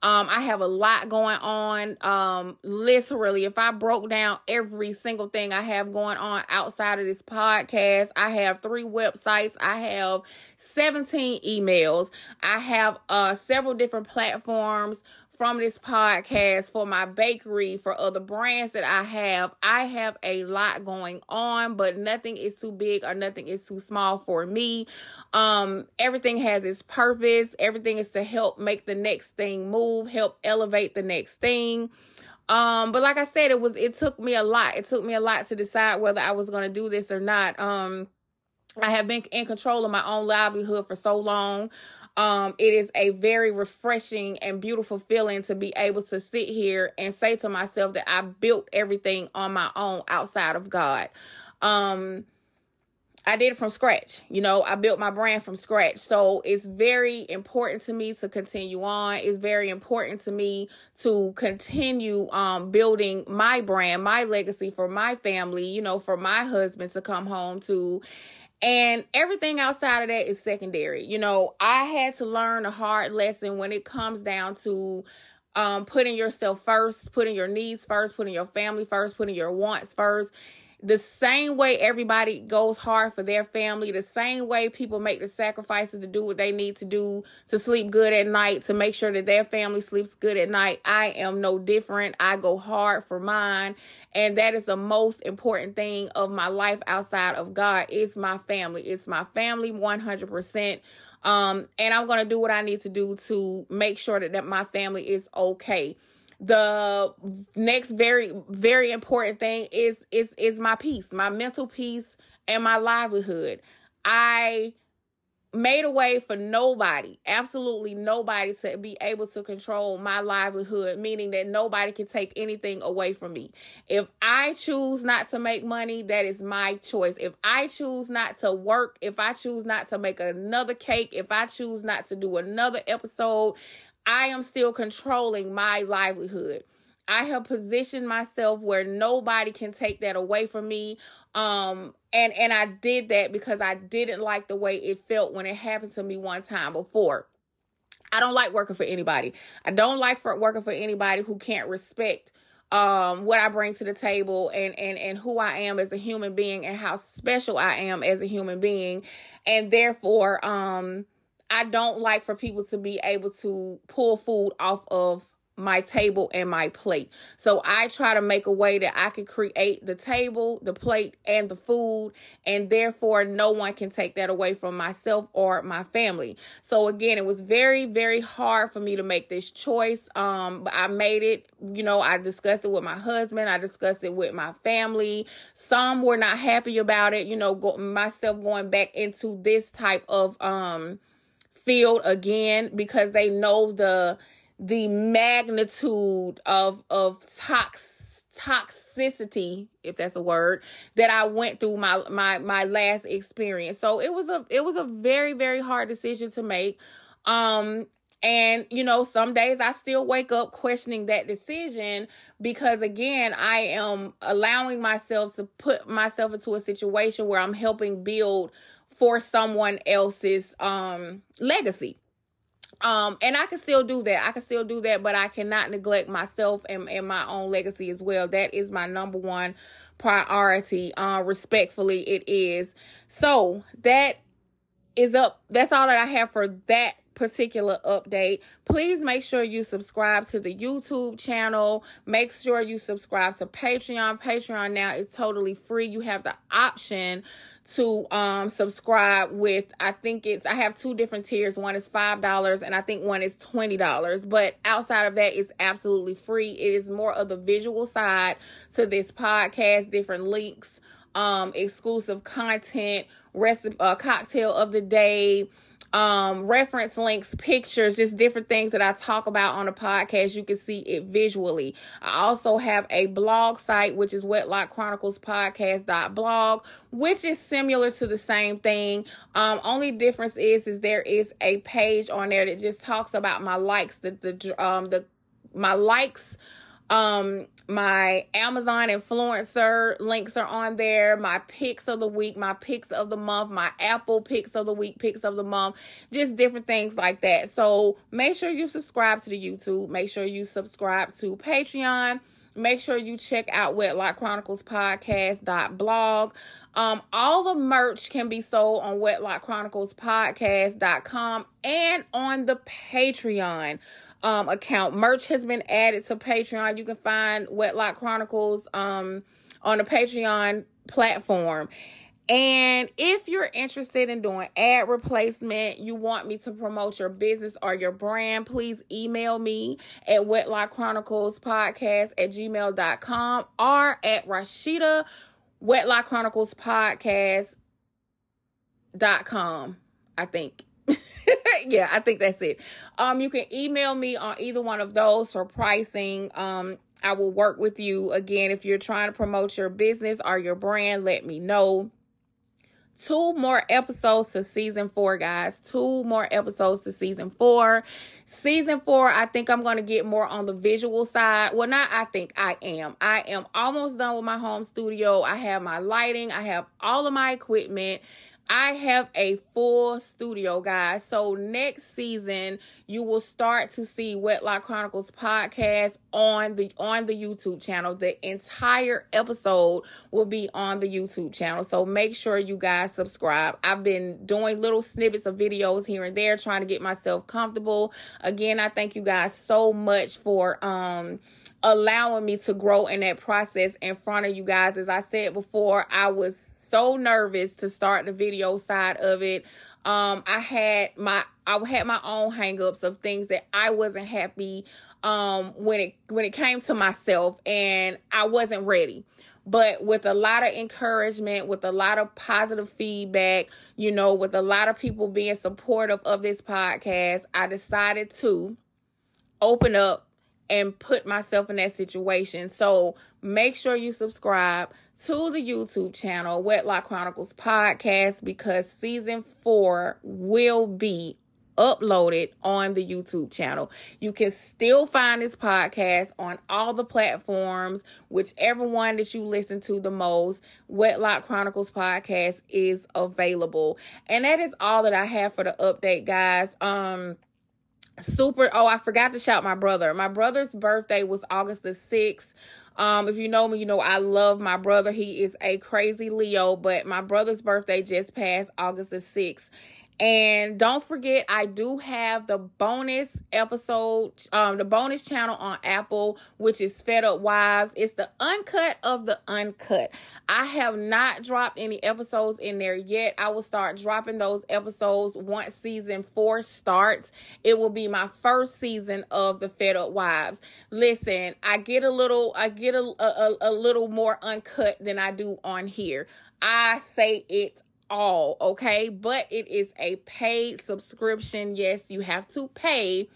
Um, I have a lot going on. Um, literally, if I broke down every single thing I have going on outside of this podcast, I have three websites, I have 17 emails, I have uh several different platforms from this podcast for my bakery, for other brands that I have. I have a lot going on, but nothing is too big or nothing is too small for me. Um, everything has its purpose. Everything is to help make the next thing move, help elevate the next thing. Um, but like I said, it was it took me a lot. It took me a lot to decide whether I was gonna do this or not. Um I have been in control of my own livelihood for so long. Um, it is a very refreshing and beautiful feeling to be able to sit here and say to myself that I built everything on my own outside of God. Um, I did it from scratch. You know, I built my brand from scratch. So it's very important to me to continue on. It's very important to me to continue um, building my brand, my legacy for my family, you know, for my husband to come home to. And everything outside of that is secondary. You know, I had to learn a hard lesson when it comes down to um, putting yourself first, putting your needs first, putting your family first, putting your wants first the same way everybody goes hard for their family, the same way people make the sacrifices to do what they need to do to sleep good at night, to make sure that their family sleeps good at night, I am no different. I go hard for mine. And that is the most important thing of my life outside of God. It's my family. It's my family 100%. Um, and I'm going to do what I need to do to make sure that, that my family is okay the next very very important thing is is is my peace my mental peace and my livelihood. I made a way for nobody absolutely nobody to be able to control my livelihood meaning that nobody can take anything away from me. If i choose not to make money that is my choice. If i choose not to work if i choose not to make another cake if i choose not to do another episode I am still controlling my livelihood. I have positioned myself where nobody can take that away from me. Um and and I did that because I didn't like the way it felt when it happened to me one time before. I don't like working for anybody. I don't like for working for anybody who can't respect um what I bring to the table and and and who I am as a human being and how special I am as a human being and therefore um I don't like for people to be able to pull food off of my table and my plate. So I try to make a way that I can create the table, the plate, and the food, and therefore no one can take that away from myself or my family. So again, it was very, very hard for me to make this choice. Um, but I made it, you know, I discussed it with my husband, I discussed it with my family. Some were not happy about it, you know, go, myself going back into this type of um field again because they know the the magnitude of of tox toxicity if that's a word that I went through my my my last experience. So it was a it was a very very hard decision to make. Um and you know some days I still wake up questioning that decision because again I am allowing myself to put myself into a situation where I'm helping build for someone else's um legacy. Um and i can still do that. I can still do that but i cannot neglect myself and, and my own legacy as well. That is my number one priority. Uh respectfully it is. So that is up. That's all that I have for that particular update. Please make sure you subscribe to the YouTube channel. Make sure you subscribe to Patreon. Patreon now is totally free. You have the option to um subscribe with I think it's I have two different tiers. One is five dollars and I think one is twenty dollars. But outside of that, it's absolutely free. It is more of the visual side to this podcast, different links, um, exclusive content, recipe uh, cocktail of the day um, reference links, pictures, just different things that I talk about on the podcast. You can see it visually. I also have a blog site, which is Wedlock Chronicles Podcast.blog, which is similar to the same thing. Um, only difference is, is there is a page on there that just talks about my likes, the, the, um, the, my likes, um, my Amazon influencer links are on there. My picks of the week, my picks of the month, my Apple picks of the week, picks of the month, just different things like that. So make sure you subscribe to the YouTube. Make sure you subscribe to Patreon. Make sure you check out Wedlock Chronicles Podcast.blog. Um, all the merch can be sold on Wedlock Chronicles Podcast.com and on the Patreon um, account. Merch has been added to Patreon. You can find Wedlock Chronicles um, on the Patreon platform. And if you're interested in doing ad replacement, you want me to promote your business or your brand, please email me at Wedlock Chronicles Podcast at gmail.com or at Rasheeda Wedlock Chronicles Podcast dot com, I think. yeah, I think that's it. Um, you can email me on either one of those for pricing. Um, I will work with you again if you're trying to promote your business or your brand. Let me know. Two more episodes to season four, guys. Two more episodes to season four. Season four, I think I'm going to get more on the visual side. Well, not I think I am. I am almost done with my home studio. I have my lighting, I have all of my equipment. I have a full studio, guys. So next season, you will start to see Wedlock Chronicles podcast on the on the YouTube channel. The entire episode will be on the YouTube channel. So make sure you guys subscribe. I've been doing little snippets of videos here and there trying to get myself comfortable. Again, I thank you guys so much for um allowing me to grow in that process in front of you guys. As I said before, I was so nervous to start the video side of it. Um, I had my I had my own hangups of things that I wasn't happy um when it when it came to myself and I wasn't ready. But with a lot of encouragement, with a lot of positive feedback, you know, with a lot of people being supportive of this podcast, I decided to open up and put myself in that situation. So make sure you subscribe to the YouTube channel, Wedlock Chronicles Podcast, because season four will be uploaded on the YouTube channel. You can still find this podcast on all the platforms, whichever one that you listen to the most. Wedlock Chronicles podcast is available. And that is all that I have for the update, guys. Um super oh i forgot to shout my brother. My brother's birthday was august the 6th um if you know me you know i love my brother. He is a crazy leo but my brother's birthday just passed august the 6th and don't forget, I do have the bonus episode, um, the bonus channel on Apple, which is Fed Up Wives. It's the uncut of the uncut. I have not dropped any episodes in there yet. I will start dropping those episodes once season four starts. It will be my first season of the Fed Up Wives. Listen, I get a little, I get a, a, a little more uncut than I do on here. I say it all, okay? But it is a paid subscription. Yes, you have to pay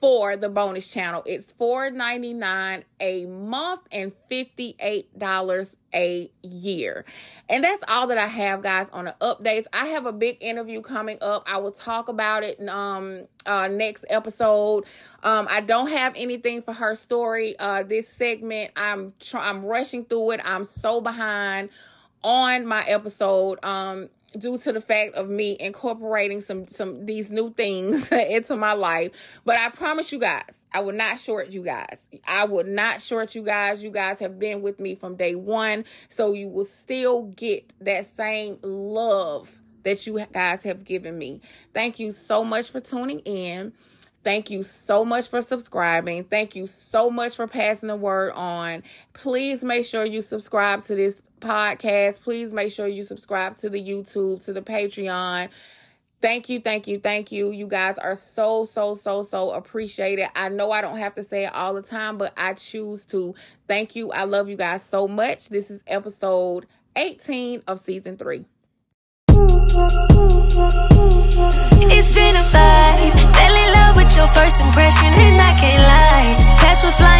for the bonus channel. It's $4.99 a month and $58 a year. And that's all that I have guys on the updates. I have a big interview coming up. I will talk about it um uh next episode. Um I don't have anything for her story uh this segment. I'm try- I'm rushing through it. I'm so behind on my episode um due to the fact of me incorporating some some these new things into my life but i promise you guys i will not short you guys i will not short you guys you guys have been with me from day one so you will still get that same love that you guys have given me. Thank you so much for tuning in. Thank you so much for subscribing. Thank you so much for passing the word on. Please make sure you subscribe to this podcast. Please make sure you subscribe to the YouTube, to the Patreon. Thank you, thank you, thank you. You guys are so, so, so, so appreciated. I know I don't have to say it all the time, but I choose to. Thank you. I love you guys so much. This is episode 18 of season three.
It's been a vibe. Fell in love with your first impression, and I can't lie.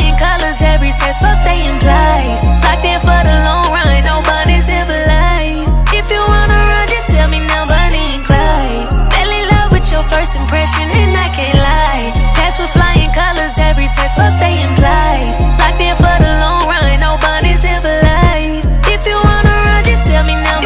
Flying colors, every test, fuck they implies. Locked in for the long run, no bunnies ever life. If you wanna run, just tell me and Clyde. Fell in love with your first impression, and I can't lie. Pass with flying colors, every test, fuck they implies. Locked in for the long run, no bunnies ever life. If you wanna run, just tell me and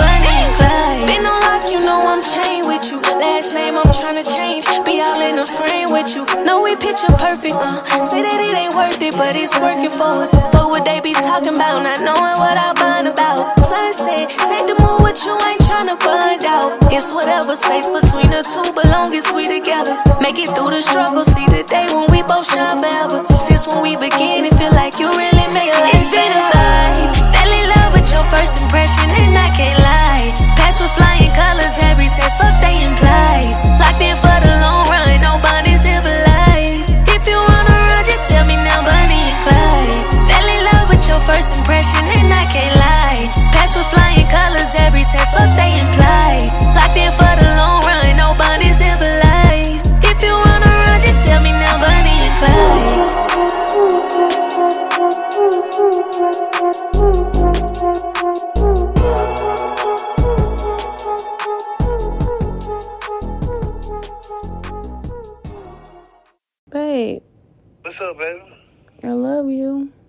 Clyde. Been on lock, you know I'm chained with you. Last name I'm tryna change. Be all in the frame with you. Know we picture perfect, uh. Say that it ain't worth it, but it's working for us. But what they be talking about, not knowing what I'm bond about. Sunset, set the mood with you, ain't tryna find out. It's whatever space between the two, but long as we together. Make it through the struggle, see the day when we both shine forever. Since when we begin, it feel like you really made it. It's been a vibe. Fell in love with your first impression, and I can't lie. Pass with flying colors, every test, fuck they implies. Locked in for the first impression, and I can't lie. Pass with flying colors, every test, fuck they implies. Locked in for the long run, no bunnies ever life. If you wanna run, just tell me now, Bonnie and Clyde.
Babe,
What's up, baby?
I love you.
Love you too.